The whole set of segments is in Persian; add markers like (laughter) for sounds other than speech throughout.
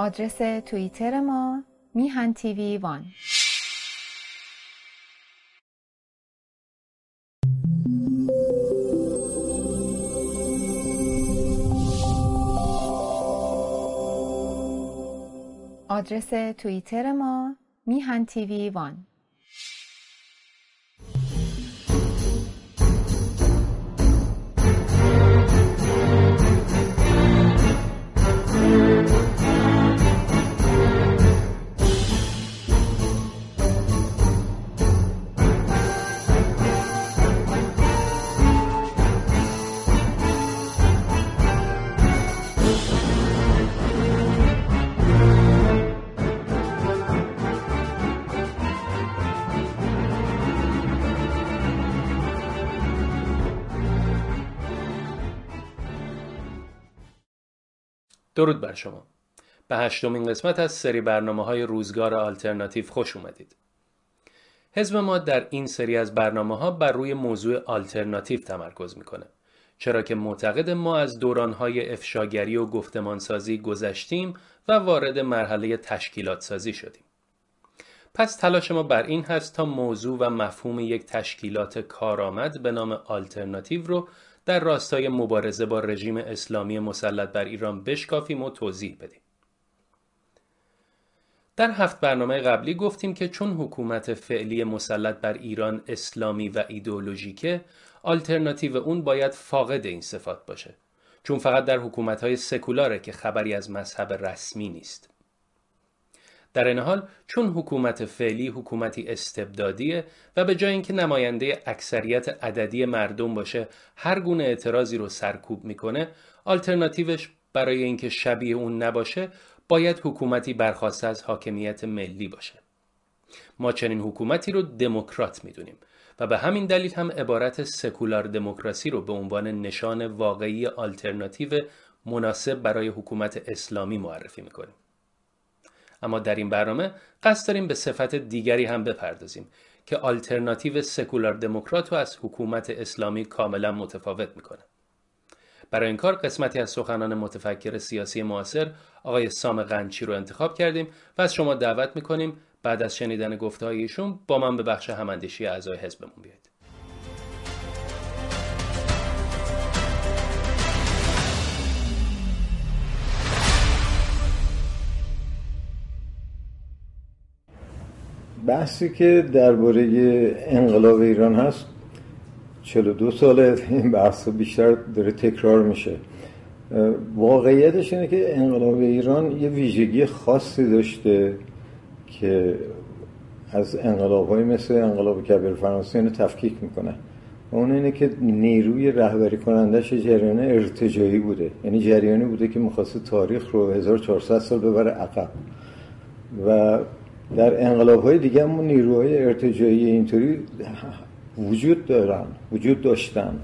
آدرس توییتر ما میهن تیوی وان. آدرس توییتر ما میهن تیوی وان. درود بر شما. به هشتمین قسمت از سری برنامه های روزگار آلترناتیو خوش اومدید. حزب ما در این سری از برنامه ها بر روی موضوع آلترناتیو تمرکز می‌کنه چرا که معتقد ما از دورانهای افشاگری و گفتمانسازی گذشتیم و وارد مرحله تشکیلات سازی شدیم. پس تلاش ما بر این هست تا موضوع و مفهوم یک تشکیلات کارآمد به نام آلترناتیو رو در راستای مبارزه با رژیم اسلامی مسلط بر ایران بشکافیم و توضیح بدیم. در هفت برنامه قبلی گفتیم که چون حکومت فعلی مسلط بر ایران اسلامی و ایدئولوژیکه آلترناتیو اون باید فاقد این صفات باشه چون فقط در حکومت سکولاره که خبری از مذهب رسمی نیست در این حال چون حکومت فعلی حکومتی استبدادیه و به جای اینکه نماینده اکثریت عددی مردم باشه هر گونه اعتراضی رو سرکوب می‌کنه آلترناتیوش برای اینکه شبیه اون نباشه باید حکومتی برخواسته از حاکمیت ملی باشه. ما چنین حکومتی رو دموکرات می‌دونیم و به همین دلیل هم عبارت سکولار دموکراسی رو به عنوان نشان واقعی آلترناتیو مناسب برای حکومت اسلامی معرفی می‌کنیم. اما در این برنامه قصد داریم به صفت دیگری هم بپردازیم که آلترناتیو سکولار دموکرات رو از حکومت اسلامی کاملا متفاوت می‌کنه. برای این کار قسمتی از سخنان متفکر سیاسی معاصر آقای سام قنچی رو انتخاب کردیم و از شما دعوت می‌کنیم بعد از شنیدن گفته ایشون با من به بخش هماندیشی اعضای حزبمون بیایید. بحثی که درباره انقلاب ایران هست 42 ساله این بحث بیشتر داره تکرار میشه. واقعیتش اینه که انقلاب ایران یه ویژگی خاصی داشته که از انقلاب های مثل انقلاب کبیر فرانسه اینو تفکیک می‌کنه. اون اینه که نیروی رهبری کنندش جریان ارتجایی بوده. یعنی جریانی بوده که می‌خواسته تاریخ رو 1400 سال ببره عقب. و در انقلاب های دیگه همون نیروهای ارتجایی اینطوری وجود دارن وجود داشتن.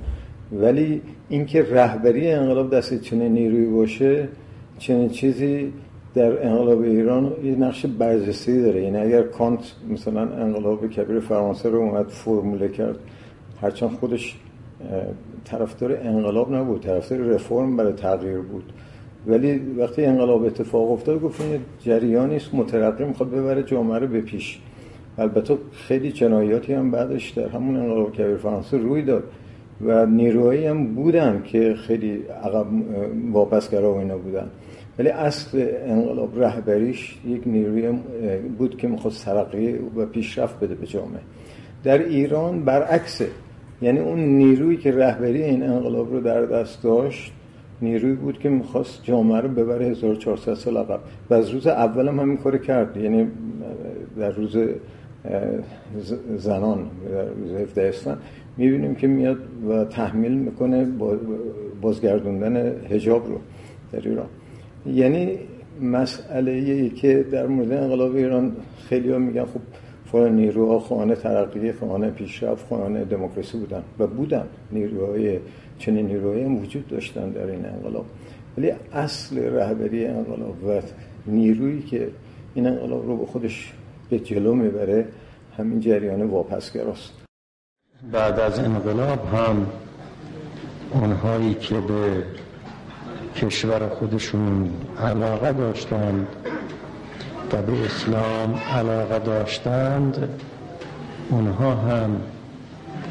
ولی اینکه رهبری انقلاب دست چنین نیروی باشه چنین چیزی در انقلاب ایران یه نقش برجسته داره. یعنی اگر کانت مثلا انقلاب کبیر فرانسه رو اومد فرموله کرد هرچند خودش طرفدار انقلاب نبود طرفدار رفرم برای تغییر بود. ولی وقتی انقلاب اتفاق افتاد گفت این جریانی است مترقی می‌خواد ببره جامعه رو به پیش البته خیلی جنایاتی هم بعدش در همون انقلاب کبیر فرانسه روی داد و نیروهایی هم بودن که خیلی عقب واپسگرا و اینا بودن. ولی اصل انقلاب رهبریش یک نیروی بود که می‌خواست ترقی و پیشرفت بده به جامعه. در ایران برعکسه. یعنی اون نیرویی که رهبری این انقلاب رو در دست داشت نیروی بود که می‌خواست جامعه رو ببره 1400 سال عقب. و از روز اول هم همین کار کرد. یعنی در روز زنان در روز 17 اسفند می‌بینیم که میاد و تحمیل می‌کنه بازگردوندن هجاب رو در ایران. یعنی مسئله ای که در مورد انقلاب ایران خیلی ها میگن خب فلان نیروها خانه ترقی خانه پیشرفت خانه دموکراسی بودن و بودن نیروهای چنین نیروهایی هم وجود داشتن در این انقلاب. ولی اصل رهبری انقلاب و نیرویی که این انقلاب رو به خودش به جلو می‌بره همین جریان واپسگراست. بعد از انقلاب هم اونهایی که به کشور خودشون علاقه داشتند و به اسلام علاقه داشتند اونها هم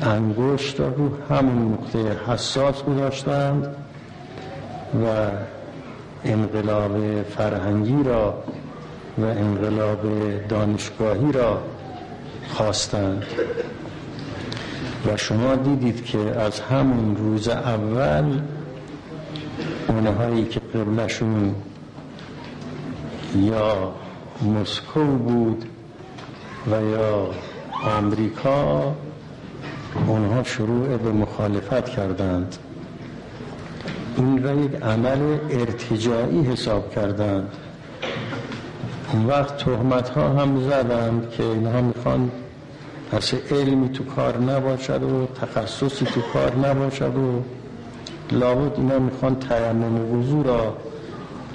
انگشت رو همون نقطه حساس گذاشتند و انقلاب فرهنگی را و انقلاب دانشگاهی را خواستند و شما دیدید که از همون روز اول اونهایی که قبلشون یا مسکو بود و یا آمریکا اونها شروع به مخالفت کردند. این را یک عمل ارتجاعی حساب کردند. اون وقت تهمت ها هم زدند که اینها می‌خوان پس علمی تو کار نباشد و تخصصی تو کار نباشد و لابد اینا می‌خوان تیمم وضو را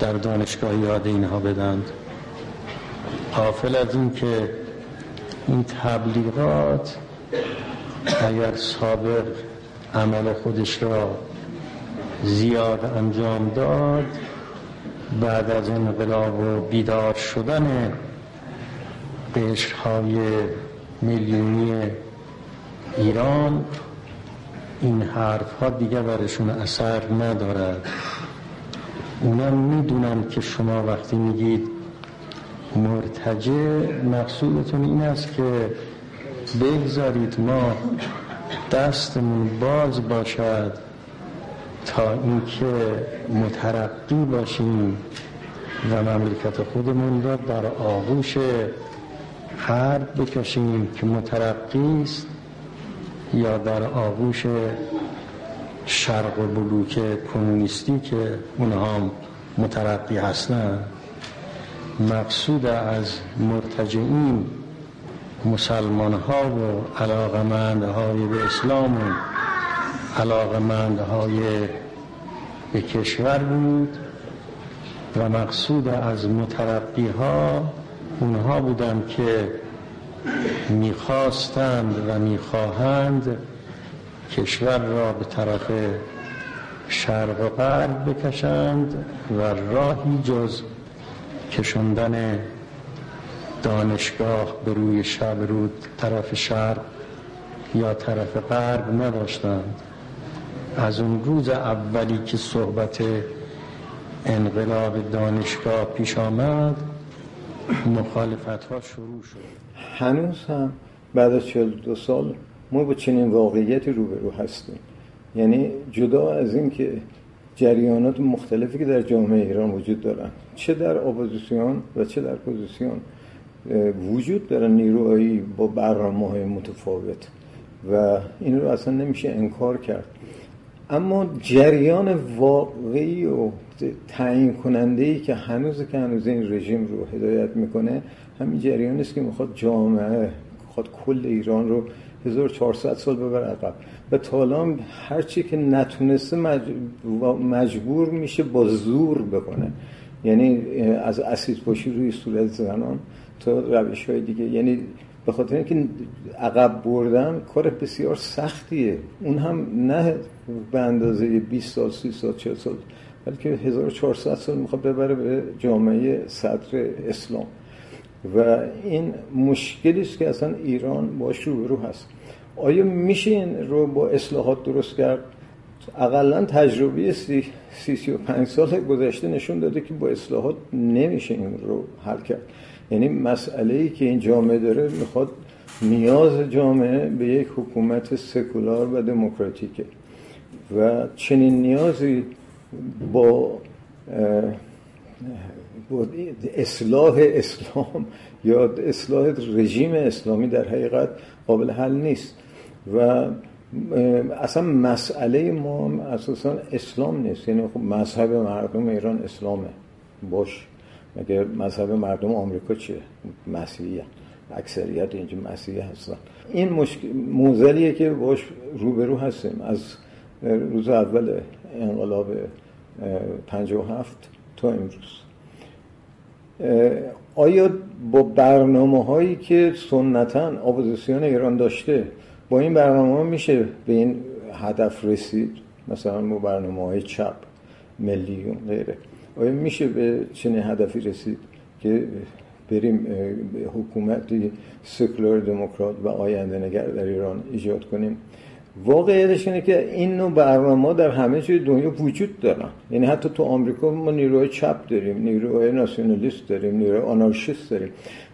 در دانشگاه یاد اینها بدند. قافل از این که این تبلیغات اگر سابق عمل خودش را زیاد انجام داد بعد از انقلاب و بیدار شدن قشرهای میلیونی ایران این حرف ها دیگه برشون اثر ندارد. اونا می‌دونن که شما وقتی میگید مرتجه مقصودتون این است که بگذارید ما دستمون باز باشد تا اینکه مترقی باشیم و مملکت خودمون را در آغوش حرب بکشیم که مترقی است یا در آغوش شرق و بلوک کمونیستی که اونها مترقی هستند مقصود از مرتجعین مسلمان ها و علاقمند های به اسلام و علاقمند های به کشور بود و مقصود از مترقی ها اونها بودند که می‌خواستند و می‌خواهند کشور را به طرف شرق و غرب بکشند و راهی جز کشندن دانشگاه به روی شب رو طرف شرق یا طرف غرب نداشتند. از اون روز اولی که صحبت انقلاب دانشگاه پیش آمد مخالفت ها شروع شد. هنوز هم بعد از 42 سال ما با چنین واقعیتی روبرو هستیم. یعنی جدا از این که جریانات مختلفی که در جامعه ایران وجود دارن چه در اپوزیسیون و چه در پوزیسیون وجود دارن نیروهایی با برنامه های متفاوت و این رو اصلا نمیشه انکار کرد. اما جریان واقعی و تعیین کننده ای که هنوز که هنوز این رژیم رو هدایت می‌کنه همین جریان است که می‌خواد جامعه می‌خواد کل ایران رو 1400 سال ببر عقب. و تالام هرچی که نتونسته مجبور میشه با زور بکنه. یعنی از اسید پاشی روی صورت زنان تا روش های دیگه. یعنی به خاطر اینکه عقب بردن کار بسیار سختیه. اون هم نه به اندازه 20 سال 30 سال 40 سال بلکه 1400 سال می‌خواد ببره به جامعه صدر اسلام. و این مشکلی است که اصلا ایران باش رو هست. آیا میشه این رو با اصلاحات درست کرد؟ اقلا تجربه سی, سی, سی و پنج سال گذشته نشون داده که با اصلاحات نمیشه این رو حل کرد. یعنی مسئله ای که این جامعه داره می‌خواد نیاز جامعه به یک حکومت سکولار و دموکراتیکه و چنین نیازی با اصلاح اسلام یا اصلاح رژیم اسلامی در حقیقت قابل حل نیست. و اصلا مسئله ما اساسا اسلام نیست. یعنی خب مذهب مردم ایران اسلامه. باش. مگه مذهب مردم آمریکا چیه؟ مسیحی اکثریت اینجا مسیحی هستن. این مشکل موزلیه که باش روبرو هستیم. از روز اول انقلاب 57 تا امروز. آیا با برنامه هایی که سنتا اپوزیسیون ایران داشته با این برنامه میشه به این هدف رسید مثلا با برنامه های چپ ملیون غیره. آیا میشه به چنین هدفی رسید که بریم حکومتی سکولار دموکرات و آینده نگر در ایران ایجاد کنیم؟ واقعیتش اینه که این نوع برنامه در همه جای دنیا وجود دارن. یعنی حتی تو آمریکا ما نیروهای چپ داریم نیروهای ناسیونالیست داریم نیروهای آنارشیست داریم.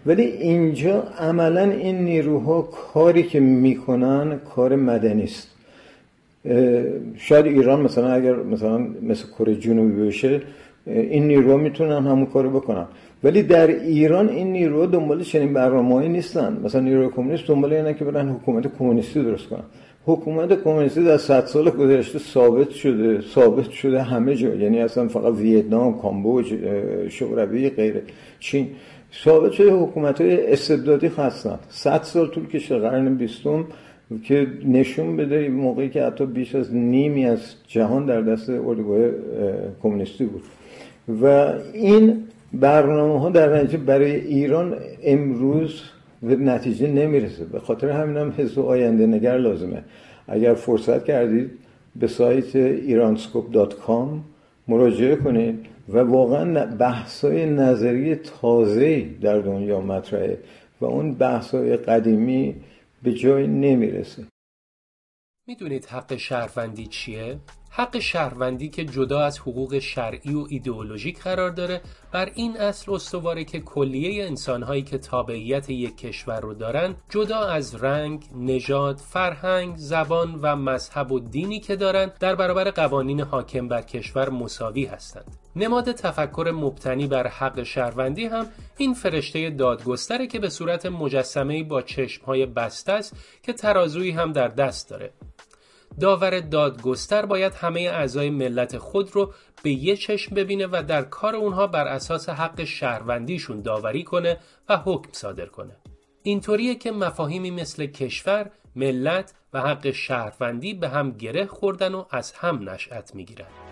ولی اینجا عملا این نیروها کاری که می‌کنن کار مدنی است. شاید ایران مثلا اگر مثلا مثل کره جنوبی بشه این نیروها می‌تونن همون کارو بکنن. ولی در ایران این نیروها دنبال چنین برنامه‌ای نیستن. مثلا نیروی کمونیست دنبال اینه که برن حکومت کمونیستی درست کنن. حکومت کمونیستی در صد سال گذشته ثابت شده ثابت شده همه جا. یعنی اصلا فقط ویتنام کامبوج شوروی غیره چین. ثابت شده حکومت های استبدادی هستند. صد سال طول کشه قرن بیستم که نشون بده موقعی که حتی بیش از نیمی از جهان در دست اردوگاه کمونیستی بود. و این برنامه ها در نتیجه برای ایران امروز به نتیجه نمی‌رسه. به خاطر همین هم حزب آینده نگر لازمه. اگر فرصت کردید به سایت ایرانسکوپ.com مراجعه کنید و واقعا بحثای نظری تازه در دنیا مطرحه و اون بحثای قدیمی به جای نمی‌رسه. می‌دونید حق شهروندی چیه؟ حق شهروندی که جدا از حقوق شرعی و ایدئولوژیک قرار داره بر این اصل استواره که کلیه انسانهایی که تابعیت یک کشور رو دارن جدا از رنگ، نژاد، فرهنگ، زبان و مذهب و دینی که دارن در برابر قوانین حاکم بر کشور مساوی هستند. نماد تفکر مبتنی بر حق شهروندی هم این فرشته دادگستره که به صورت مجسمه با چشمهای بسته است که ترازویی هم در دست داره. داور دادگستر باید همه اعضای ملت خود رو به یه چشم ببینه و در کار اونها بر اساس حق شهروندیشون داوری کنه و حکم صادر کنه. اینطوریه که مفاهیمی مثل کشور، ملت و حق شهروندی به هم گره خوردن و از هم نشأت می‌گیرن.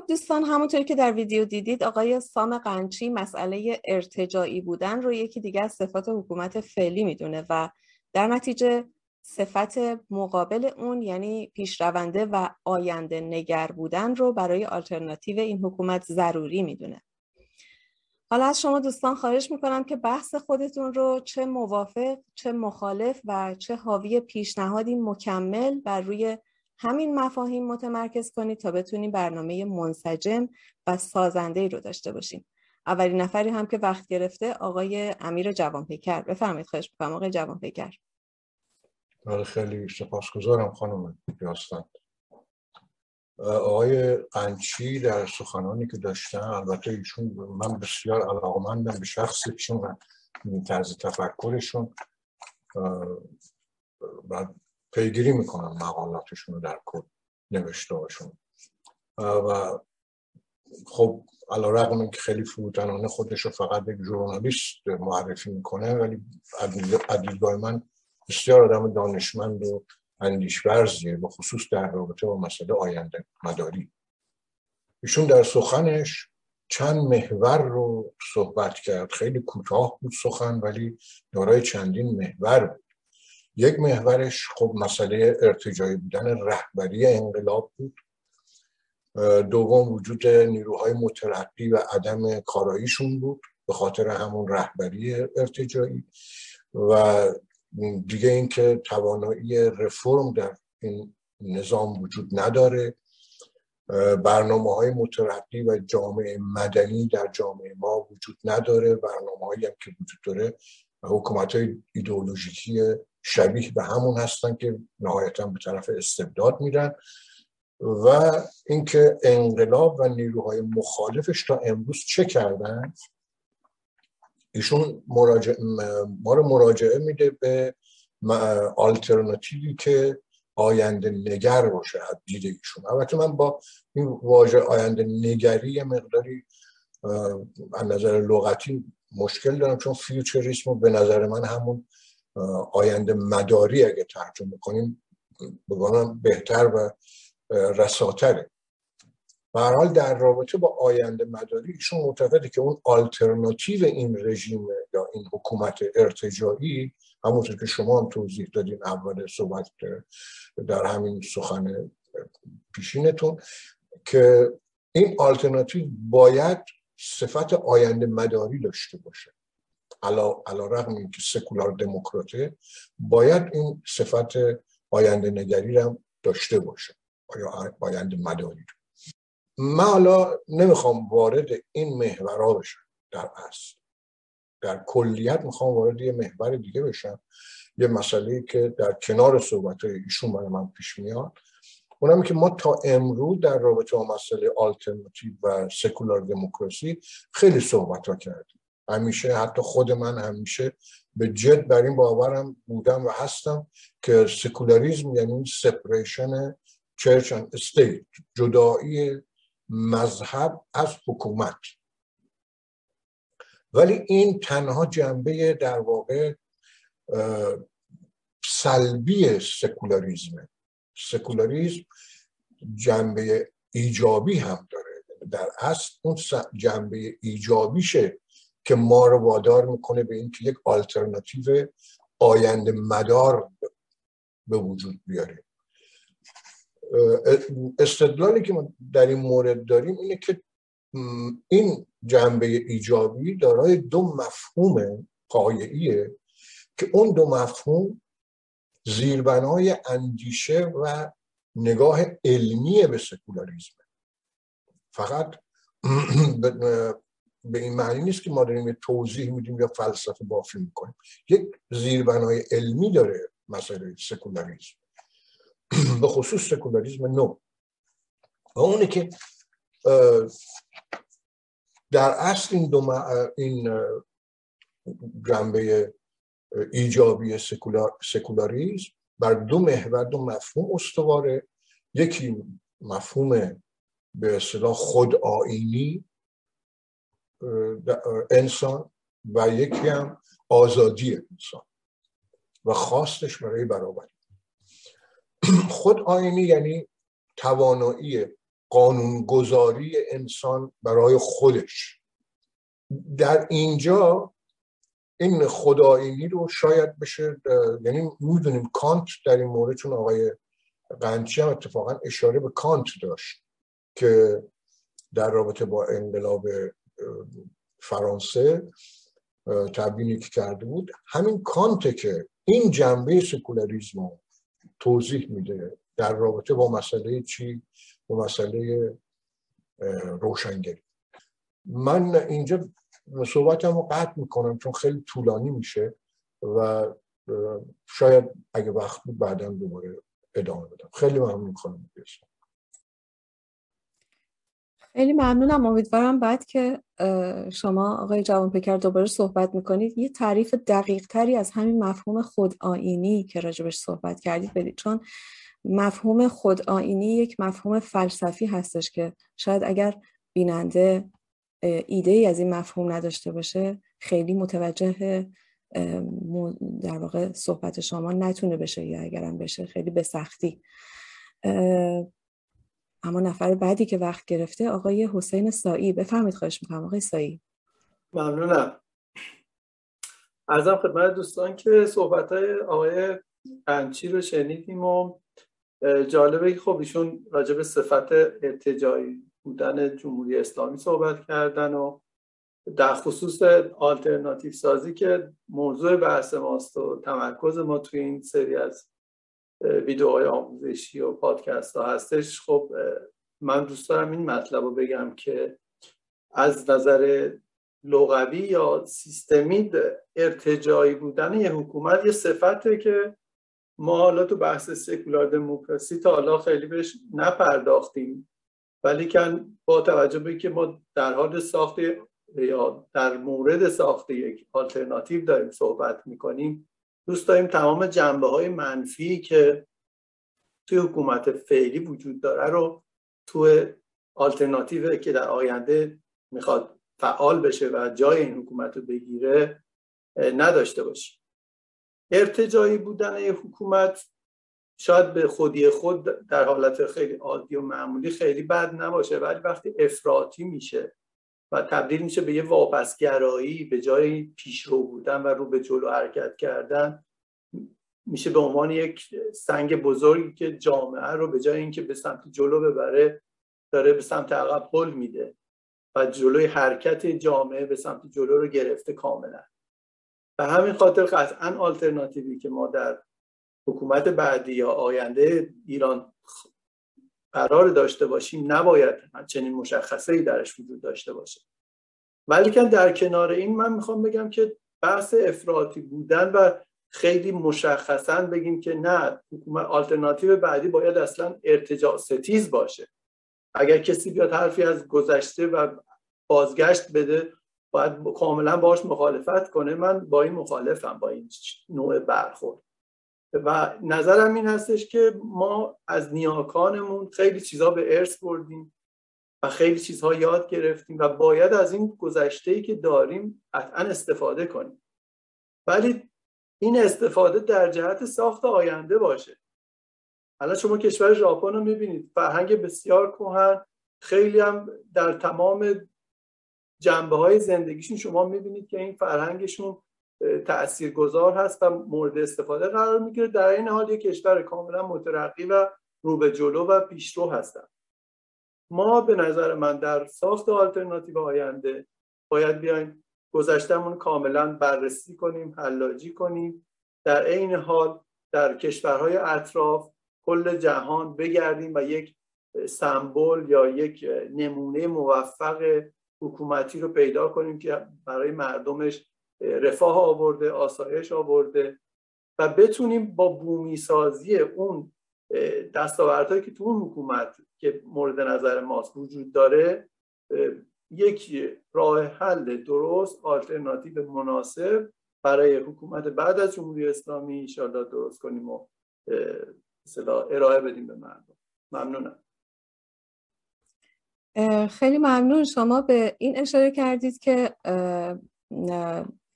خب دوستان همونطور که در ویدیو دیدید آقای سام قنچی مسئله ارتجاعی بودن رو یکی دیگه از صفات حکومت فعلی می‌دونه و در نتیجه صفت مقابل اون یعنی پیشرونده و آینده نگر بودن رو برای آلترناتیو این حکومت ضروری می‌دونه. حالا از شما دوستان خواهش می‌کنم که بحث خودتون رو چه موافق چه مخالف و چه حاوی پیشنهادی مکمل بر روی همین مفاهیم متمرکز کنید تا بتونیم برنامه منسجم و سازنده رو داشته باشیم. اولین نفری هم که وقت گرفته آقای امیر جوانپیکر. بفرمایید خواهش می‌کنم آقای جوانپیکر. بله خیلی سپاسگزارم خانم یاستن آقای قنچی در سخنانی که داشتن البته ایشون من بسیار علاقمندم به شخصشون و طرز تفکرشون. و پیگیری می‌کنم مقالاتشون رو در کل نوشته هاشون و خب علا رقم که خیلی فروتنانه خودش رو فقط یک ژورنالیست معرفی می‌کنه ولی دیدگاه من بسیار آدم دانشمند و اندیشورزیه به خصوص در رابطه با مسئله آینده مداری. ایشون در سخنش چند محور رو صحبت کرد. خیلی کوتاه بود سخن ولی دارای چندین محور بود. یک محورش خب مسئله ارتجایی بودن رهبری انقلاب بود. دوم وجود نیروهای مترقی و عدم کاراییشون بود به خاطر همون رهبری ارتجایی و دیگه اینکه توانایی رفرم در این نظام وجود نداره. برنامه های مترقی و جامعه مدنی در جامعه ما وجود نداره. برنامه هایی هم که وجود داره حکومت های ایدئولوژیکی شبیه به همون هستن که نهایتا به طرف استبداد میرن و اینکه انقلاب و نیروهای مخالفش تا امروز چه کردن؟ ایشون مراجع... ما رو مراجعه میده به آلترناتیوی که آینده نگر باشه دید ایشون. البته من با این واژه آینده نگری مقداری از نظر لغتی مشکل دارم چون فیوچریسم به نظر من همون آینده مداری اگه ترجمه کنیم بگم بهتر و رساتره. به حال در رابطه با آینده مداری ایشون معتقده که اون آلترناتیو این رژیم یا این حکومت ارتجاعی همونطور که شما هم توضیح دادین اول صحبت در همین سخن پیشینتون که این آلترناتیو باید صفت آینده مداری داشته باشه. علا, علا رقم که سکولار دموکراته باید این صفت آینده نگری هم داشته باشه یا آینده مداری من حالا نمی‌خوام وارد این محورها بشم در اصل. در کلیت می‌خوام وارد یه محور دیگه بشم. یه مسئله که در کنار صحبت های ایشون برای من پیش میاد. اونم که ما تا امروز در رابطه با مسئله آلترناتیو و سکولار دموکراسی خیلی صحبت ها کردیم. همیشه حتی خود من همیشه به جد بر این باورم بودم و هستم که سکولاریزم یعنی separation church and state جدایی مذهب از حکومت. ولی این تنها جنبه در واقع سلبی سکولاریزمه سکولاریزم جنبه ایجابی هم داره. در اصل اون جنبه ایجابیشه که ما رو وادار می‌کنه به اینکه یک آلترناتیو آینده مدار به وجود بیاریم استدلالی که ما در این مورد داریم اینه که این جنبه ایجابی دارای دو مفهوم پایه‌ایه که اون دو مفهوم زیربنای اندیشه و نگاه علمی به سکولاریزم فقط (clears throat) به این معنی نیست که ما داریم توضیح میدیم یا فلسفه بافی می‌کنیم. یک زیربنای علمی داره مسئله سکولاریزم به خصوص سکولاریزم نو. و اونه که در اصل این, دو این جنبه ایجابی سکولار... سکولاریزم بر دو محور دو مفهوم استواره. یکی مفهوم به اصطلاح خود آینی انسان و یکی هم آزادی انسان و خواستش برای برابری. خود آینی یعنی توانایی قانونگذاری انسان برای خودش. در اینجا این خداینی رو شاید بشه یعنی می‌دونیم کانت در این مورد چون آقای قنچی هم اتفاقا اشاره به کانت داشت که در رابطه با انقلاب فرانسه تبیینی که کرده بود. همین کانته که این جنبه سکولاریزم رو توضیح میده در رابطه با مسئله چی؟ با مسئله روشنگری. من اینجا صحبتم رو قطع می‌کنم چون خیلی طولانی میشه و شاید اگه وقت بود بعدا دوباره ادامه بدم. خیلی ممنون خانم خیلی ممنونم. امیدوارم بعد که شما آقای جوان پکر دوباره صحبت می‌کنید یه تعریف دقیق تری از همین مفهوم خود آینی که راجبش صحبت کردید بدید. چون مفهوم خود آینی یک مفهوم فلسفی هستش که شاید اگر بیننده ایده ای از این مفهوم نداشته باشه خیلی متوجه در واقع صحبت شما نتونه بشه یا اگرم بشه خیلی به سختی. اما نفر بعدی که وقت گرفته آقای حسین سایی بفرمید خواهش می‌کنم آقای سایی ممنونم. ارزم خدمت دوستان که صحبت های آقای قنچی رو شنیدیم و جالبه که خب ایشون راجع به صفت ارتجایی بودن جمهوری اسلامی صحبت کردن و در خصوص آلترناتیو سازی که موضوع بحث ماست و تمرکز ما توی این سری از ویدیوهای آموزشی و پادکست ها هستش. خب من دوست دارم این مطلب رو بگم که از نظر لغوی یا سیستمی ارتجایی بودن یه حکومت یه صفته که ما حالا تو بحث سکولار دموکراسی تا حالا خیلی بهش نپرداختیم. ولی کن با توجه به که ما در حال ساخت یا در مورد ساخت یک آلترناتیو داریم صحبت می‌کنیم دوست داریم تمام جنبه های منفی که توی حکومت فعلی وجود داره رو توی آلترناتیو که در آینده می‌خواد فعال بشه و جای این حکومت رو بگیره نداشته باشه. ارتجایی بودن یک حکومت شاید به خودی خود در حالت خیلی عادی و معمولی خیلی بد نباشه ولی وقتی افراطی میشه و تبدیل میشه به یه واپسگرایی به جای پیشرو بودن و رو به جلو حرکت کردن میشه به عنوان یک سنگ بزرگی که جامعه رو به جای اینکه به سمت جلو ببره داره به سمت عقب پل میده و جلوی حرکت جامعه به سمت جلو رو گرفته کاملا. و همین خاطر قطعا آلترناتیوی که ما در حکومت بعدی یا آینده ایران قرار داشته باشیم نباید چنین مشخصه ای درش وجود داشته باشه. ولی که در کنار این من می‌خوام بگم که بحث افراطی بودن و خیلی مشخصا بگیم که نه حکومت آلترناتیو بعدی باید اصلا ارتجاع ستیز باشه. اگر کسی بیاد حرفی از گذشته و بازگشت بده باید کاملا باش مخالفت کنه. من با این مخالفم با این نوع برخورد. و نظرم این هستش که ما از نیاکانمون خیلی چیزها به ارث بردیم و خیلی چیزها یاد گرفتیم و باید از این گذشته که داریم قطعا استفاده کنیم. ولی این استفاده در جهت ساخت آینده باشه. حالا شما کشور ژاپن رو می‌بینید. فرهنگ بسیار کهن خیلی هم در تمام جنبه های زندگیشون شما می‌بینید که این فرهنگشون گذار هست و مورد استفاده قرار می‌گیره. در این حال یک کشور کاملا مترقی و رو به جلو و پیشرو هستن. ما به نظر من در ساخت آلترناتیو آینده باید بیایم گذشتمون کاملا بررسی کنیم حلاجی کنیم. در عین حال در کشورهای اطراف کل جهان بگردیم و یک سمبل یا یک نمونه موفق حکومتی رو پیدا کنیم که برای مردمش رفاه آورده آسایش آورده و بتونیم با بومی سازی اون دستاوردهایی که تو اون حکومت که مورد نظر ماست وجود داره یک راه حل درست آلترناتیو مناسب برای حکومت بعد از جمهوری اسلامی انشاءالله درست کنیم و ارائه بدیم به مردم. ممنونم. خیلی ممنون. شما به این اشاره کردید که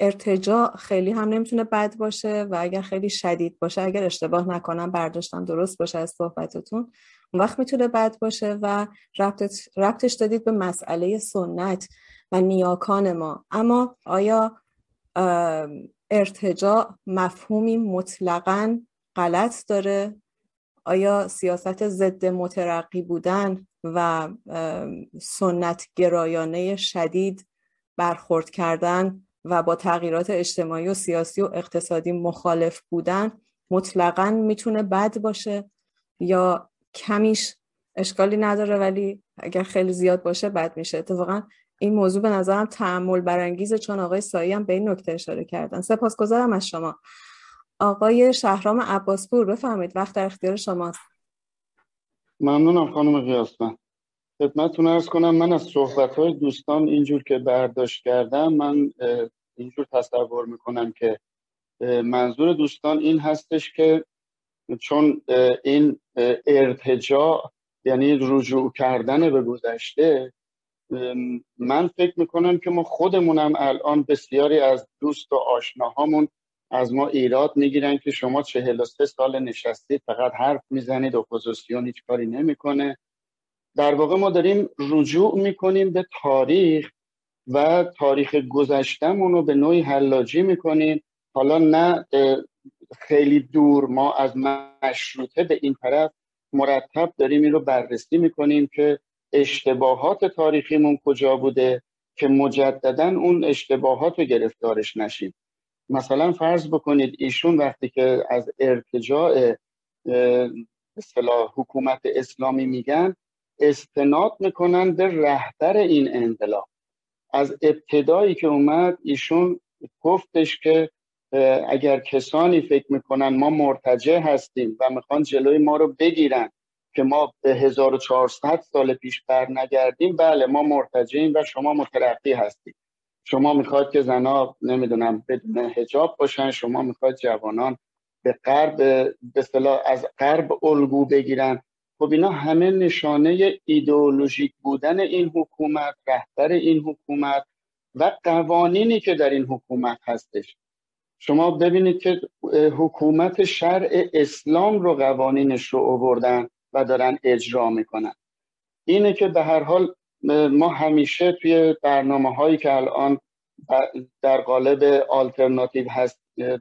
ارتجاع خیلی هم نمی‌تونه بد باشه و اگر خیلی شدید باشه اگر اشتباه نکنم برداشتم درست باشه از صحبتتون اون وقت می‌تونه بد باشه و ربطش دادید به مسئله سنت و نیاکان ما. اما آیا ارتجاع مفهومی مطلقا غلط داره؟ آیا سیاست ضد مترقی بودن و سنت گرایانه شدید برخورد کردن و با تغییرات اجتماعی و سیاسی و اقتصادی مخالف بودن مطلقا می‌تونه بد باشه یا کمیش اشکالی نداره ولی اگر خیلی زیاد باشه بد میشه. اتفاقا این موضوع به نظرم تعمل برانگیزه چون آقای سایی هم به این نکته اشاره کردن. سپاسگزارم از شما. آقای شهرام عباسپور بفرمایید وقت در اختیار شماست. ممنونم خانم قیاسمن خدمتتون ارز کنم من از صحبت های دوستان اینجور که برداشت کردم من اینجور تصور می‌کنم که منظور دوستان این هستش که چون این ارتجاع یعنی رجوع کردن به گذشته من فکر می‌کنم که ما خودمونم الان بسیاری از دوست و آشناهامون از ما ایراد می‌گیرن که شما چهل و سه سال نشستید فقط حرف می‌زنید اپوزیسیون هیچ کاری نمی‌کنه. در واقع ما داریم رجوع می‌کنیم به تاریخ و تاریخ گذشتمون رو به نوعی حلاجی می‌کنیم. حالا نه خیلی دور ما از مشروطه به این طرف مرتب داریم این رو بررسی می‌کنیم که اشتباهات تاریخیمون کجا بوده که مجددا اون اشتباهات رو گرفتارش نشیم. مثلا فرض بکنید ایشون وقتی که از ارتجاع حکومت اسلامی میگن استناد می‌کنن به رهبر این انقلاب. از ابتدایی که اومد ایشون گفتش که اگر کسانی فکر می‌کنن ما مرتجع هستیم و می‌خوان جلوی ما رو بگیرن که ما به 1400 سال پیش بر نگردیم بله ما مرتجعیم و شما مترقی هستیم شما می‌خواد که زنا نمی‌دونم بدون هجاب باشن شما می‌خواد جوانان به غرب به از غرب الگو بگیرن. خب اینا همه نشانه ایدئولوژیک بودن این حکومت رهبر این حکومت و قوانینی که در این حکومت هستش. شما ببینید که حکومت شرع اسلام رو قوانینش رو آوردن و دارن اجرا می‌کنن. اینه که به هر حال ما همیشه توی برنامه هایی که الان در قالب آلترناتیو هست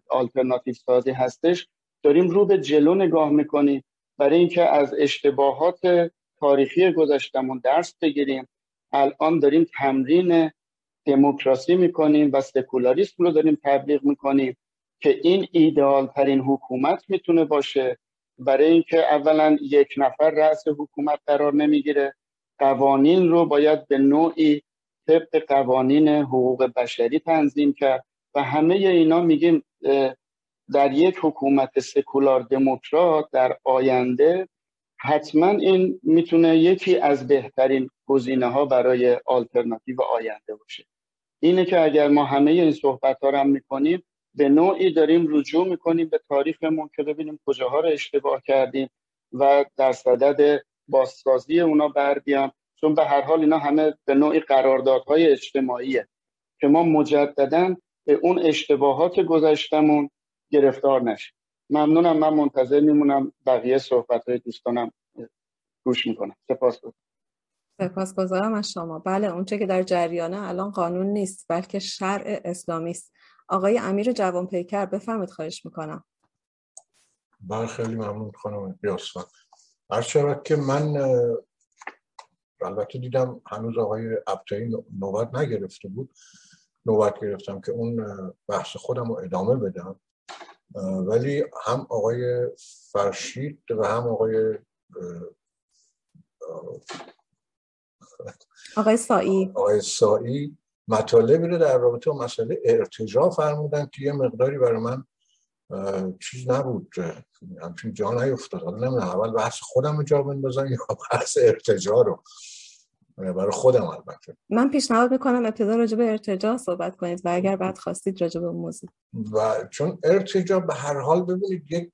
آلترناتیو سازی هستش داریم رو به جلو نگاه می‌کنیم. برای اینکه از اشتباهات تاریخی گذشتمون درس بگیریم الان داریم تمرین دموکراسی می‌کنیم و سکولاریسم رو داریم تبلیغ می‌کنیم که این ایدئال ترین حکومت می‌تونه باشه. برای اینکه اولا یک نفر رأس حکومت قرار نمی‌گیره قوانین رو باید به نوعی طبق قوانین حقوق بشری تنظیم کرد. و همه اینا میگیم در یک حکومت سکولار دموکرات در آینده حتما این می‌تونه یکی از بهترین گزینه ها برای آلترناتیو آینده باشه. اینه که اگر ما همه این صحبت ها رو می‌کنیم به نوعی داریم رجوع می‌کنیم به تاریخمون که ببینیم کجاها رو اشتباه کردیم و در صدد بازسازی اونا بر چون به هر حال اینا همه به نوعی قراردادهای اجتماعیه که ما مجددا به اون اشتباهات گذشتمون گرفتار نشیم ممنونم من منتظر میمونم بقیه صحبت های دوستانم گوش می‌کنم سپاس. سپاسگزارم از شما. بله اونچه که در جریانه الان قانون نیست بلکه شرع اسلامی است. آقای امیر جوان پیکر بفرمایید خواهش می‌کنم. بله خیلی ممنون خانم بیاسفن هر که من البته دیدم هنوز آقای ابتایی نوبت نگرفته بود. نوبت گرفتم که اون بحث خودم رو ادامه بدم. ولی هم آقای فرشید و هم آقای آقای سایی آقای سایی مطالبی رو در رابطه با مسئله ارتجاع فرمودن که یه مقداری برای من چیز نبود همچین جا نیفتاد. حالا نمی‌دونم اول بحث خودم رو جا بندازم یا بحث ارتجاع رو. برای خودم البته. من پیشنهاد می‌کنم ابتدا راجع به ارتجاع صحبت کنید و اگر بعد خواستید راجع به موضوع. و چون ارتجاع به هر حال ببینید یک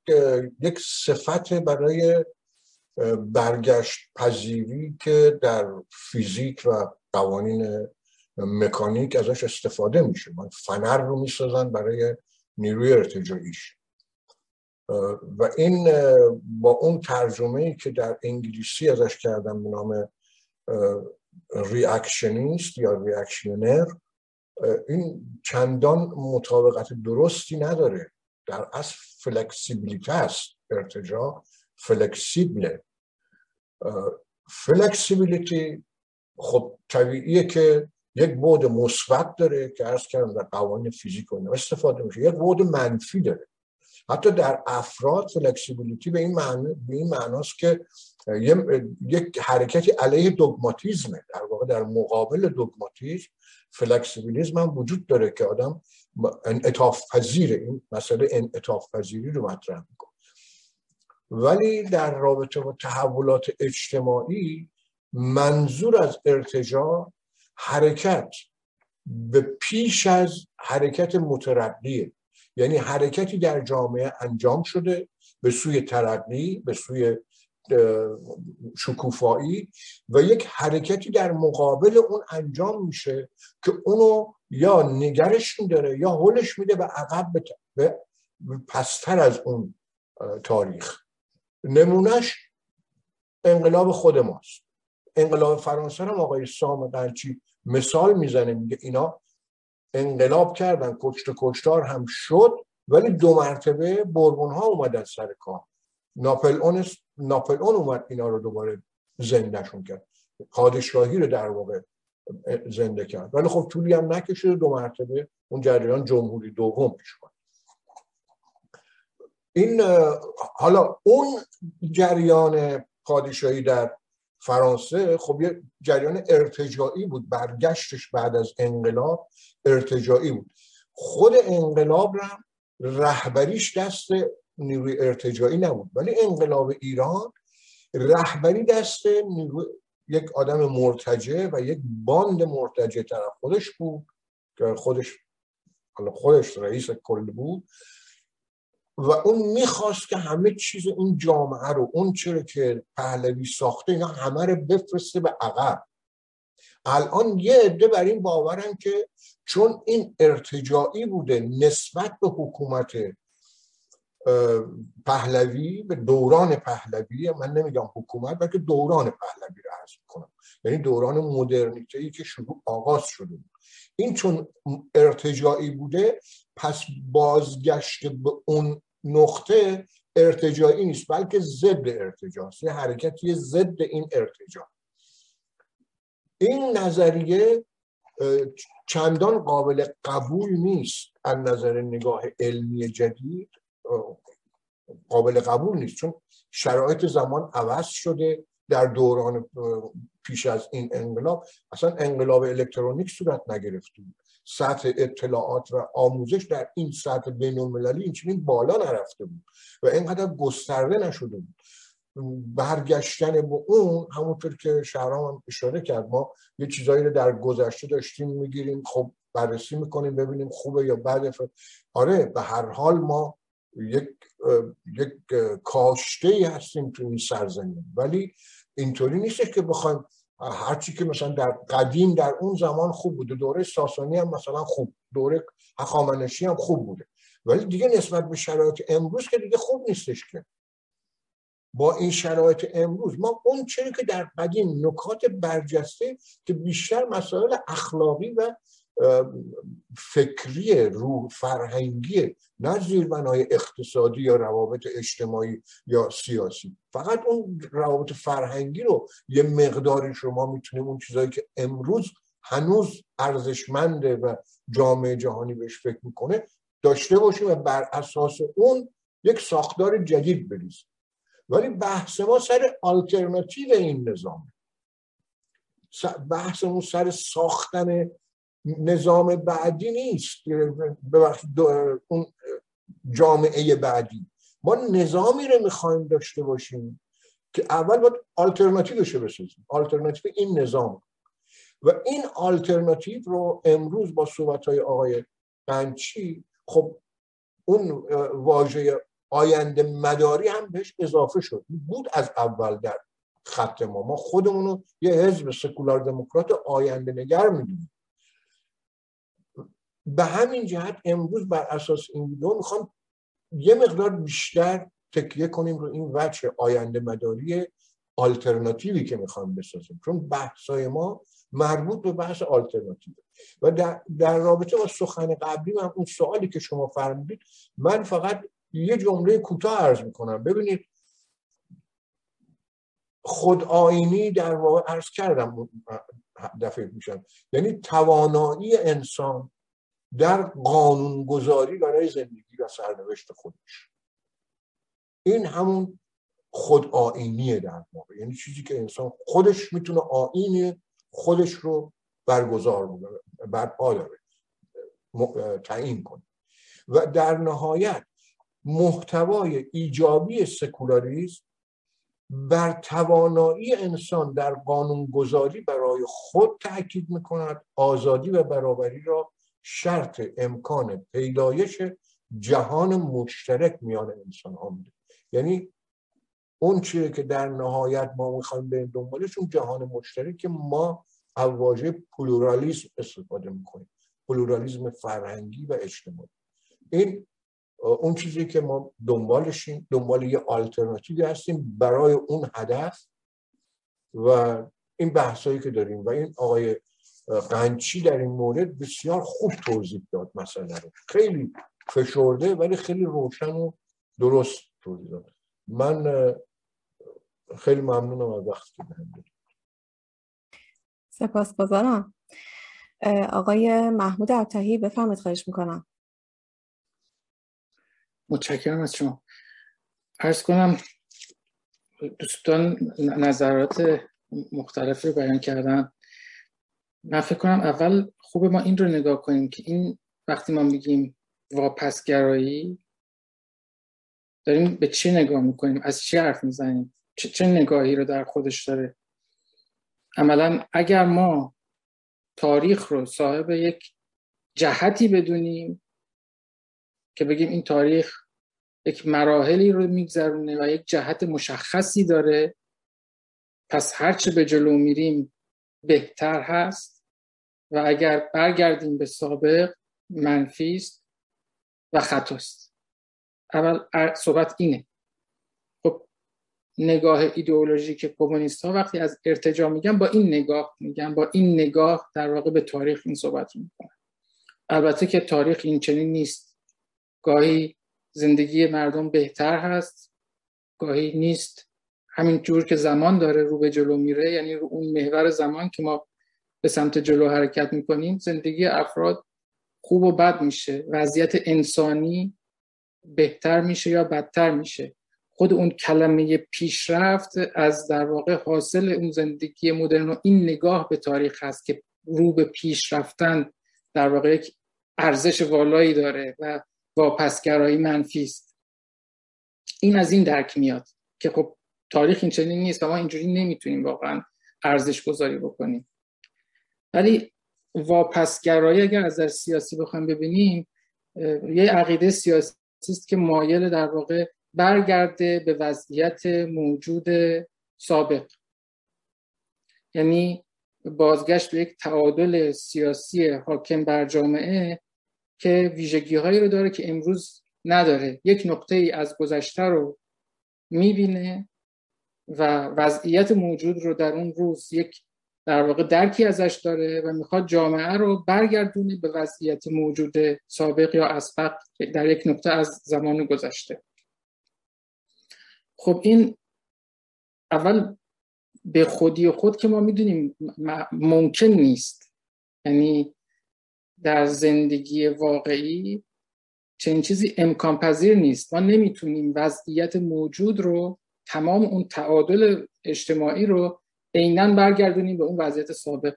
یک صفت برای برگشت پذیری که در فیزیک و قوانین مکانیک ازش استفاده میشه. من فنر رو می‌سازن برای نیروی ارتجاعیش. و این با اون ترجمه ای که در انگلیسی ازش کردم به نام reactionist یا reactionary این چندان مطابقت درستی نداره. در اصل flexibility ه است ارتجاع flexible ه flexibility خب طبیعیه که یک بعد مثبت داره که عرض کردم در قوانین فیزیک و استفاده میشه. یک بعد منفی داره. حتی در افراد flexibility به این معنی به این معناست که یک حرکتی علیه دوگماتیزمه در واقع در مقابل دوگماتیزم flexibilism هم وجود داره که آدم انعطاف پذیر این مسئله انعطاف پذیری رو مطرح می‌کنه. ولی در رابطه با تحولات اجتماعی منظور از ارتجاع حرکت به پیش از حرکت مترقیه یعنی حرکتی در جامعه انجام شده به سوی ترقی به سوی شکوفایی و یک حرکتی در مقابل اون انجام میشه که اونو یا نگرش میداره یا هلش میده به عقب به پستر از اون تاریخ. نمونهش انقلاب خود ماست. انقلاب فرانسه هم آقای سام قنچی مثال می‌زنه میگه اینا انقلاب کردن کشت کشتار هم شد ولی دو مرتبه بربون ها اومدن سر کار. ناپل اون ناپل اون اومد اینا رو دوباره زندهشون کرد. پادشاهی رو در واقع زنده کرد. ولی خب طولی هم نکشید دو مرتبه اون جریان جمهوری دوم پیش این حالا اون جریان پادشاهی در فرانسه خب یه جریان ارتجاعی بود برگشتش بعد از انقلاب ارتجاعی بود. خود انقلاب را رهبریش دست نیروی ارتجاعی نبود ولی انقلاب ایران رهبری دست یک آدم مرتجع و یک باند مرتجع طرف خودش بود که خودش خودش رئیس کل بود. و اون می‌خواست که همه چیز این جامعه رو اون چرا که پهلوی ساخته اینا همه رو بفرسته به عقب. الان یه عده بر این باورن که چون این ارتجاعی بوده نسبت به حکومت پهلوی به دوران پهلوی من نمیگم حکومت بلکه دوران پهلوی رو عرض کنم یعنی دوران مدرنیته ای که شروع آغاز شده بود. این چون ارتجاعی بوده پس بازگشت به اون نقطه ارتجاعی نیست بلکه ضد ارتجاع یه حرکتی ضد این ارتجاع. این نظریه چندان قابل قبول نیست از نظر نگاه علمی جدید. قابل قبول نیست چون شرایط زمان عوض شده در دوران پیش از این انقلاب. اصلا انقلاب الکترونیک صورت نگرفته بود. سطح اطلاعات و آموزش در این سطح بین المللی این بالا نرفته بود و اینقدر گسترده نشده بود. برگشتن به اون همونطور که شهرام هم اشاره کرد ما یه چیزایی رو در گذشته داشتیم می‌گیریم خب بررسی می‌کنیم ببینیم خوبه یا بده. آره به هر حال ما یک یک کاشته هستیم تو این سرزمین. ولی اینطوری نیست که بخوایم هرچی که مثلا در قدیم در اون زمان خوب بوده. دوره ساسانی هم مثلا خوب. دوره هخامنشی هم خوب بوده. ولی دیگه نسبت به شرایط امروز که دیگه خوب نیستش که. با این شرایط امروز ما اون چیزی که در قدیم نکات برجسته که بیشتر مسائل اخلاقی و فکری روح فرهنگی نه زیربنای اقتصادی یا روابط اجتماعی یا سیاسی. فقط اون روابط فرهنگی رو یه مقداری شما می‌تونیم اون چیزایی که امروز هنوز ارزشمنده و جامعه جهانی بهش فکر می‌کنه داشته باشیم و بر اساس اون یک ساختار جدید بریزیم. ولی بحث ما سر آلترناتیو این نظام. بحثمون سر ساختن نظام بعدی نیست. اون جامعه بعدی. ما نظامی رو می‌خوایم داشته باشیم که اول باید آلترناتیوش بسازیم. آلترناتیو این نظام. و این آلترناتیو رو امروز با صحبت های آقای قنچی خب اون واژه آینده مداری هم بهش اضافه شد. بود از اول در خط ما. ما خودمون رو یه حزب سکولار دموکرات آینده نگر می‌دونیم. به همین جهت امروز بر اساس این ویدیو می‌خوام یه مقدار بیشتر تکیه کنیم رو این وجه آینده مداری آلترناتیوی که می‌خوام بسازیم. چون بحثای ما مربوط به بحث آلترناتیو و در, در رابطه با سخن قبلی من اون سوالی که شما فرمودید من فقط یه جمله کوتاه عرض می‌کنم. ببینید خود آینی در واقع عرض کردم دفعه میشم یعنی توانایی انسان در قانونگذاری برای زندگی و سرنوشت خودش. این همون خود آینیه در واقع. یعنی چیزی که انسان خودش می‌تونه آین خودش رو برگزار برپا داره تعیین کنه. و در نهایت محتوای ایجابی سکولاریسم بر توانایی انسان در قانونگذاری برای خود تاکید می‌کند آزادی و برابری را شرط امکان پیدایش جهان مشترک میان انسان ها میده. یعنی اون چیه که در نهایت ما می‌خوایم به دنبالش؟ اون جهان مشترک که ما واژه پلورالیسم استفاده می‌کنیم. پلورالیسم فرهنگی و اجتماعی. این اون چیزی که ما دنبالشیم دنبال یه آلترناتیوی هستیم برای اون هدف و این بحثایی که داریم. و این آقای قنچی در این مورد بسیار خوب توضیح داد مسئله رو. خیلی فشرده ولی خیلی روشن و درست توضیح داد. من خیلی ممنونم از وقتی که بهم آقای محمود عطاهی بفرمایید خواهش می‌کنم. متشکرم از شما. ارز کنم دوستان نظرات مختلف رو بیان کردن. من فکر کنم اول خوب ما این رو نگاه کنیم که این وقتی ما میگیم واپسگرایی داریم به چه نگاه می‌کنیم؟ از چی حرف می‌زنیم؟ چه, چه نگاهی رو در خودش داره؟ عملا اگر ما تاریخ رو صاحب یک جهتی بدونیم که بگیم این تاریخ یک مراحلی رو میگذرونه و یک جهت مشخصی داره پس هرچه به جلو میریم بهتر هست و اگر برگردیم به سابق منفی است و خطاست اول صحبت اینه. خب نگاه ایدئولوژیک کمونیست ها وقتی از ارتجا میگن با این نگاه میگن با این نگاه در واقع به تاریخ این صحبت می‌کنن. البته که تاریخ این چنین نیست. گاهی زندگی مردم بهتر هست گاهی نیست. همین جور که زمان داره رو به جلو میره یعنی رو اون محور زمان که ما به سمت جلو حرکت می‌کنیم زندگی افراد خوب و بد میشه. وضعیت انسانی بهتر میشه یا بدتر میشه. خود اون کلمه پیشرفت از در واقع حاصل اون زندگی مدرن و این نگاه به تاریخ هست که رو به پیش رفتن در واقع یک ارزش والایی داره و واپسگرایی منفی است. این از این درک میاد که خب تاریخ این چنین نیست و ما اینجوری نمی‌تونیم واقعا ارزش گذاری بکنیم. ولی واپسگرایی اگر از در سیاسی بخوایم ببینیم یه عقیده سیاسی است که مایل در واقع برگرده به وضعیت موجود سابق. یعنی بازگشت به یک تعادل سیاسی حاکم بر جامعه که ویژگی هایی رو داره که امروز نداره. یک نقطه ای از گذشته رو می‌بینه و وضعیت موجود رو در اون روز یک در واقع درکی ازش داره و می‌خواد جامعه رو برگردونه به وضعیت موجود سابق یا اسبق در یک نقطه از زمان گذشته. خب این اول به خودی خود که ما می‌دونیم ممکن نیست. یعنی در زندگی واقعی چنین چیزی امکان پذیر نیست. ما نمی‌تونیم وضعیت موجود رو تمام اون تعادل اجتماعی رو عینا برگردونیم به اون وضعیت سابق.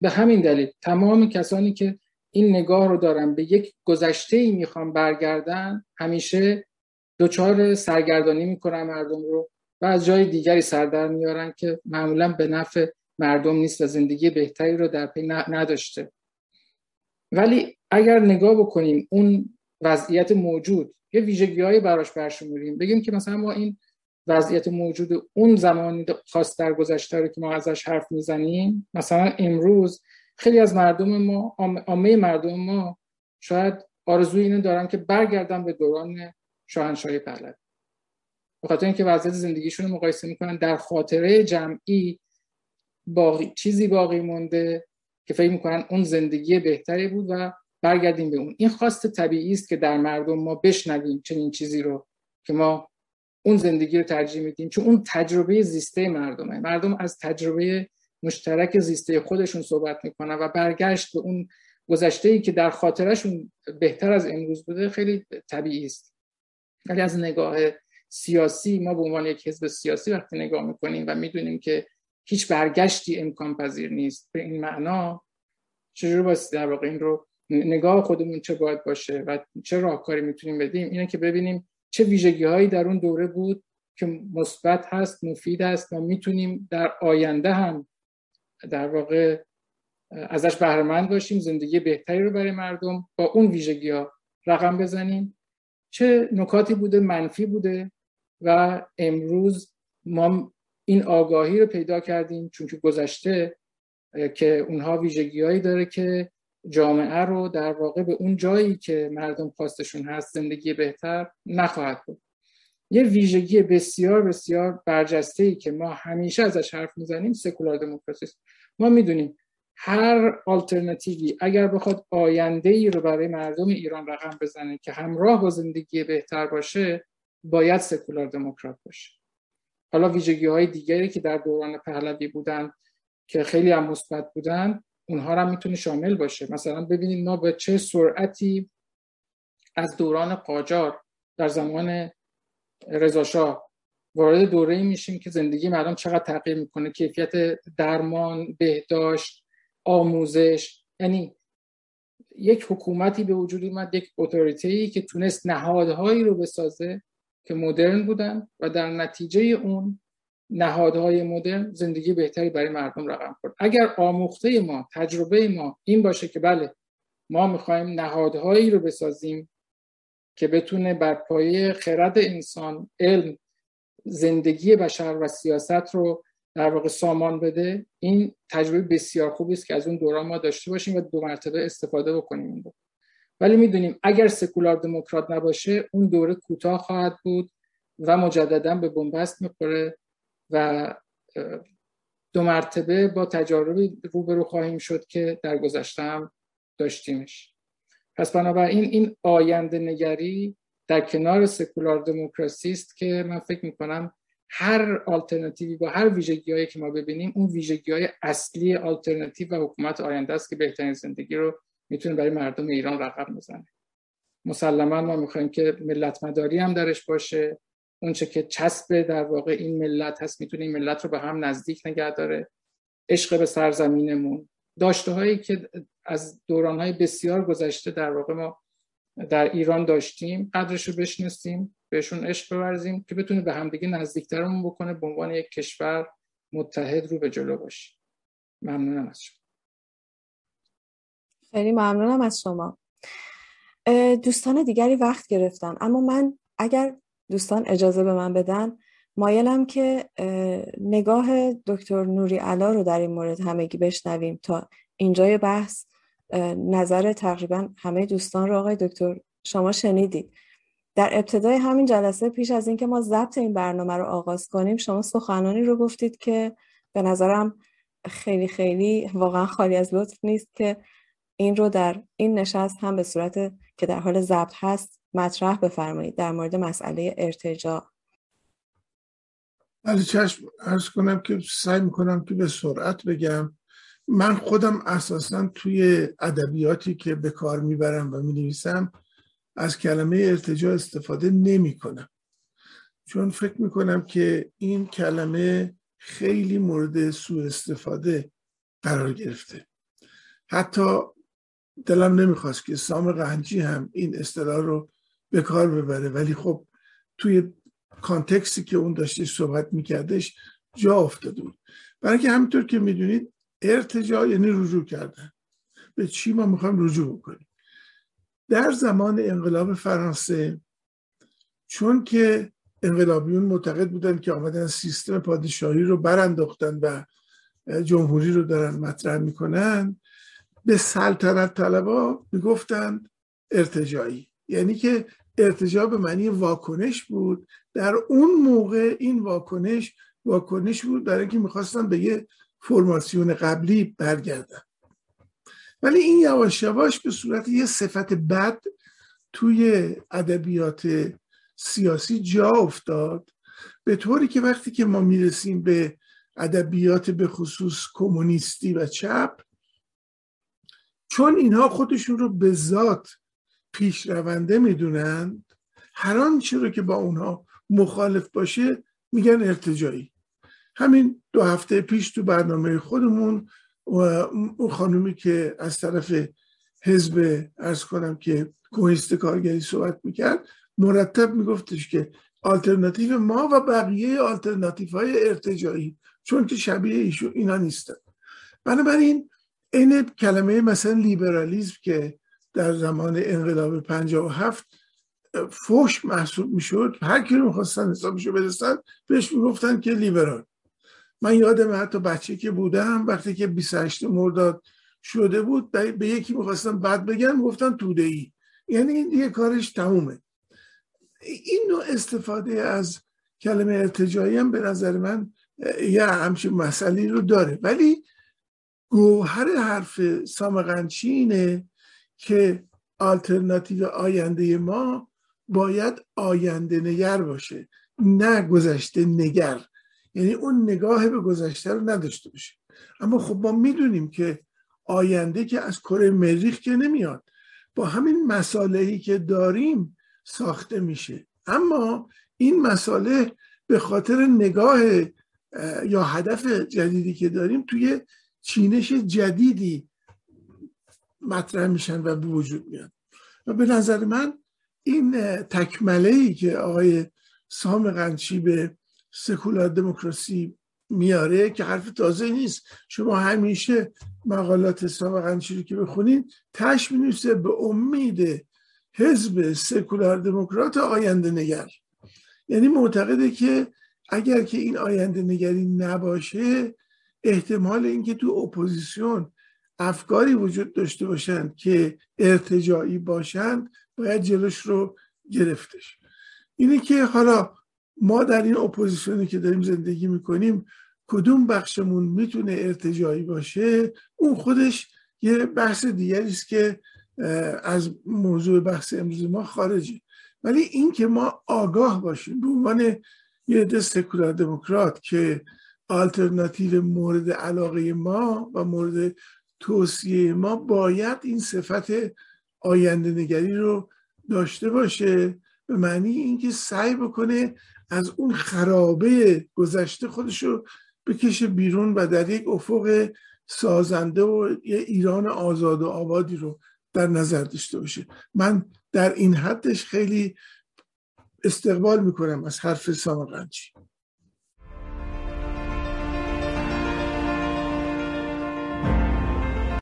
به همین دلیل تمام کسانی که این نگاه رو دارن به یک گذشته ای می‌خوان برگردن همیشه دچار سرگردانی می‌کنن مردم رو و از جای دیگری سردر میارن که معمولا به نفع مردم نیست و زندگی بهتری رو در پی نداشته. ولی اگر نگاه بکنیم اون وضعیت موجود یه ویژگی های براش برشموریم بگیم که مثلا ما این وضعیت موجود اون زمانی خاص در گذشته رو که ما ازش حرف می‌زنیم مثلا امروز خیلی از مردم ما عامه مردم ما شاید آرزوی اینو دارن که برگردن به دوران شاهنشاهی پهلوی. به خاطر اینکه وضعیت زندگیشون رو مقایسه می‌کنن در خاطره جمعی باقی چیزی باقی مونده که فکر می‌کنن اون زندگی بهتری بود و برگردیم به اون. این خواست طبیعی است که در مردم ما بشنویم چنین چیزی رو که ما اون زندگی رو ترجیح میدیم چون اون تجربه زیسته مردمه. مردم از تجربه مشترک زیسته خودشون صحبت می‌کنن و برگشت به اون گذشته ای که در خاطرشون بهتر از امروز بوده خیلی طبیعی است. ولی از نگاه سیاسی ما به عنوان یک حزب سیاسی وقتی نگاه می‌کنیم و می‌دونیم که هیچ برگشتی امکان پذیر نیست. به این معنا چجور باید در واقع این رو نگاه خودمون چه باید باشه و چه راهکاری می‌تونیم بدیم؟ اینه که ببینیم چه ویژگی هایی در اون دوره بود که مثبت هست مفید هست و می‌تونیم در آینده هم در واقع ازش بهرهمند باشیم زندگی بهتری رو برای مردم با اون ویژگی ها رقم بزنیم. چه نکاتی بوده؟ منفی بوده و امروز ما این آگاهی رو پیدا کردیم چون که گذشته که اونها ویژگی داره که جامعه رو در واقع به اون جایی که مردم خواستشون هست زندگی بهتر نخواهد بود. یه ویژگی بسیار بسیار برجسته ای که ما همیشه ازش حرف می‌زنیم سکولار دموکراسی ما می‌دونیم هر آلترناتیوی اگر بخواد آینده ای رو برای مردم ایران رقم بزنه که همراه با زندگی بهتر باشه باید سکولار دموکرات باشه. حالا ویژگی های دیگری که در دوران پهلوی بودن که خیلی هم مثبت بودن اونها هم می‌تونه شامل باشه. مثلا ببینید ما به چه سرعتی از دوران قاجار در زمان رضاشاه وارد دوره میشیم که زندگی مردم چقدر تغییر می‌کنه کیفیت درمان بهداشت آموزش. یعنی یک حکومتی به وجود اومد یک اتوریتی که تونست نهادهایی رو بسازه که مدرن بودن و در نتیجه اون نهادهای مدرن زندگی بهتری برای مردم رقم خورد. اگر آموخته ما تجربه ما این باشه که بله ما می‌خوایم نهادهایی رو بسازیم که بتونه بر پایه خرد انسان علم زندگی بشر و سیاست رو در واقع سامان بده این تجربه بسیار خوبی است که از اون دوران ما داشته باشیم و دو مرتبه استفاده بکنیم اون ولی می‌دونیم اگر سکولار دموکرات نباشه اون دوره کوتاه خواهد بود و مجددا به بنبست می‌خوره و دو مرتبه با تجاربی روبرو خواهیم شد که در گذشته هم داشتیمش. پس بنابراین این آینده نگری در کنار سکولار دموکراسی است که من فکر می‌کنم هر آلترناتیوی با هر ویژگی هایی که ما ببینیم اون ویژگی های اصلی آلترناتیو و حکومت آینده است که بهترین زندگی رو می‌تونه برای مردم ایران رقم بزنه. مسلما ما می‌خوایم که ملت مداری هم درش باشه. اونچه که چسب در واقع این ملت هست می‌تونه این ملت رو به هم نزدیک نگه داره. عشق به سرزمینمون. داشته هایی که از دوران های بسیار گذشته در واقع ما در ایران داشتیم قدرش رو بشناسیم بهشون عشق بورزیم که بتونه به همدیگه نزدیکترمون بکنه به عنوان یک کشور متحد رو به جلو باشیم ممنونم از شما. خیلی ممنونم از شما. دوستان دیگری وقت گرفتن اما من اگر دوستان اجازه به من بدن. مایلم که نگاه دکتر نوری علا رو در این مورد همگی بشنویم تا اینجای بحث نظر تقریبا همه دوستان رو. آقای دکتر شما شنیدید. در ابتدای همین جلسه پیش از اینکه ما ضبط این برنامه رو آغاز کنیم شما سخنانی رو گفتید که به نظرم خیلی خیلی واقعا خالی از لطف نیست که این رو در این نشست هم به صورت که در حال ضبط هست مطرح بفرمایید در مورد مسئله ارتجاع. بله چشم ارز کنم که سعی می‌کنم که به سرعت بگم. من خودم اساسا توی ادبیاتی که به کار می‌برم و می‌نویسم از کلمه ارتجاع استفاده نمی کنم چون فکر می‌کنم که این کلمه خیلی مورد سوء استفاده قرار گرفته. حتی دلم نمی‌خواست که سام قهنجی هم این اصطلاح رو به کار ببره. ولی خب توی کانتکسی که اون داشته صحبت میکردش جا افتاده بود. برای که همینطور که می‌دونید ارتجاع یعنی رجوع کردن. به چی ما می‌خوایم رجوع کنیم در زمان انقلاب فرانسه چون که انقلابیون معتقد بودن که آمدن سیستم پادشاهی رو برانداختن و جمهوری رو دارن مطرح می‌کنن به سلطنت طلبا می‌گفتند ارتجایی یعنی که ارتجاع به معنی واکنش بود. در اون موقع این واکنش واکنش بود برای اینکه می‌خواستن به یه فرماسیون قبلی برگردن ولی این یواش یواش به صورت یه صفت بد توی ادبیات سیاسی جا افتاد. به طوری که وقتی که ما می‌رسیم به ادبیات به خصوص کمونیستی و چپ چون اینها خودشون رو به ذات پیشرونده می‌دونند هر آنچه رو که با اونها مخالف باشه میگن ارتجایی همین دو هفته پیش تو برنامه خودمون و خانومی که از طرف حزب ارز کنم که کمونیست کارگری صحبت می‌کرد مرتب میگفتش که آلترناتیو ما و بقیه آلترناتیف های ارتجایی چون که شبیه ایشون اینا نیستن. بنابراین این کلمه مثلا لیبرالیزم که در زمان انقلاب 57 فوش محسوب می‌شد. هر کی رو می‌خواستن حسابشو برسن بهش می‌گفتن که لیبرال. من یادم حتی بچه که بودم وقتی که 28 مرداد شده بود به یکی می‌خواستم بد بگن گفتن توده ای یعنی این دیگه کارش تمومه. این نوع استفاده از کلمه ارتجایی هم به نظر من یه همچین مسئله رو داره. ولی گوهر حرف سامقنچی اینه که آلترناتیو آینده ما باید آینده نگر باشه نه گذشته نگر. یعنی اون نگاه به گذشته رو نداشته باشه اما خب ما می‌دونیم که آینده که از کره مریخ که نمیاد با همین مسالهی که داریم ساخته میشه. اما این مساله به خاطر نگاه یا هدف جدیدی که داریم توی چینش جدیدی مطرح میشن و به وجود میاد. و به نظر من این تکمله ای که آقای سام قنچی به سکولار دموکراسی میاره که حرف تازه نیست. شما همیشه مقالات سام قنچی رو که بخونید تش می‌نویسه به امید حزب سکولار دموکرات آینده نگر. یعنی معتقده که اگر که این آینده نگری نباشه احتمال اینکه تو اپوزیسیون افکاری وجود داشته باشند که ارتجاعی باشند باید جلوش رو گرفتش. اینه که حالا ما در این اپوزیسیونی که داریم زندگی می‌کنیم کدوم بخشمون می‌تونه ارتجاعی باشه؟ اون خودش یه بحث دیگری است که از موضوع بحث امروز ما خارجه. ولی این که ما آگاه باشیم به عنوان یه عده سکولار دموکرات که آلترناتیو مورد علاقه ما و مورد توصیه ما باید این صفت آینده نگری رو داشته باشه به معنی اینکه سعی بکنه از اون خرابه گذشته خودش رو بکشه بیرون و در یک افق سازنده و یه ایران آزاد و آبادی رو در نظر داشته باشه. من در این حدش خیلی استقبال می‌کنم از حرف سامقنچی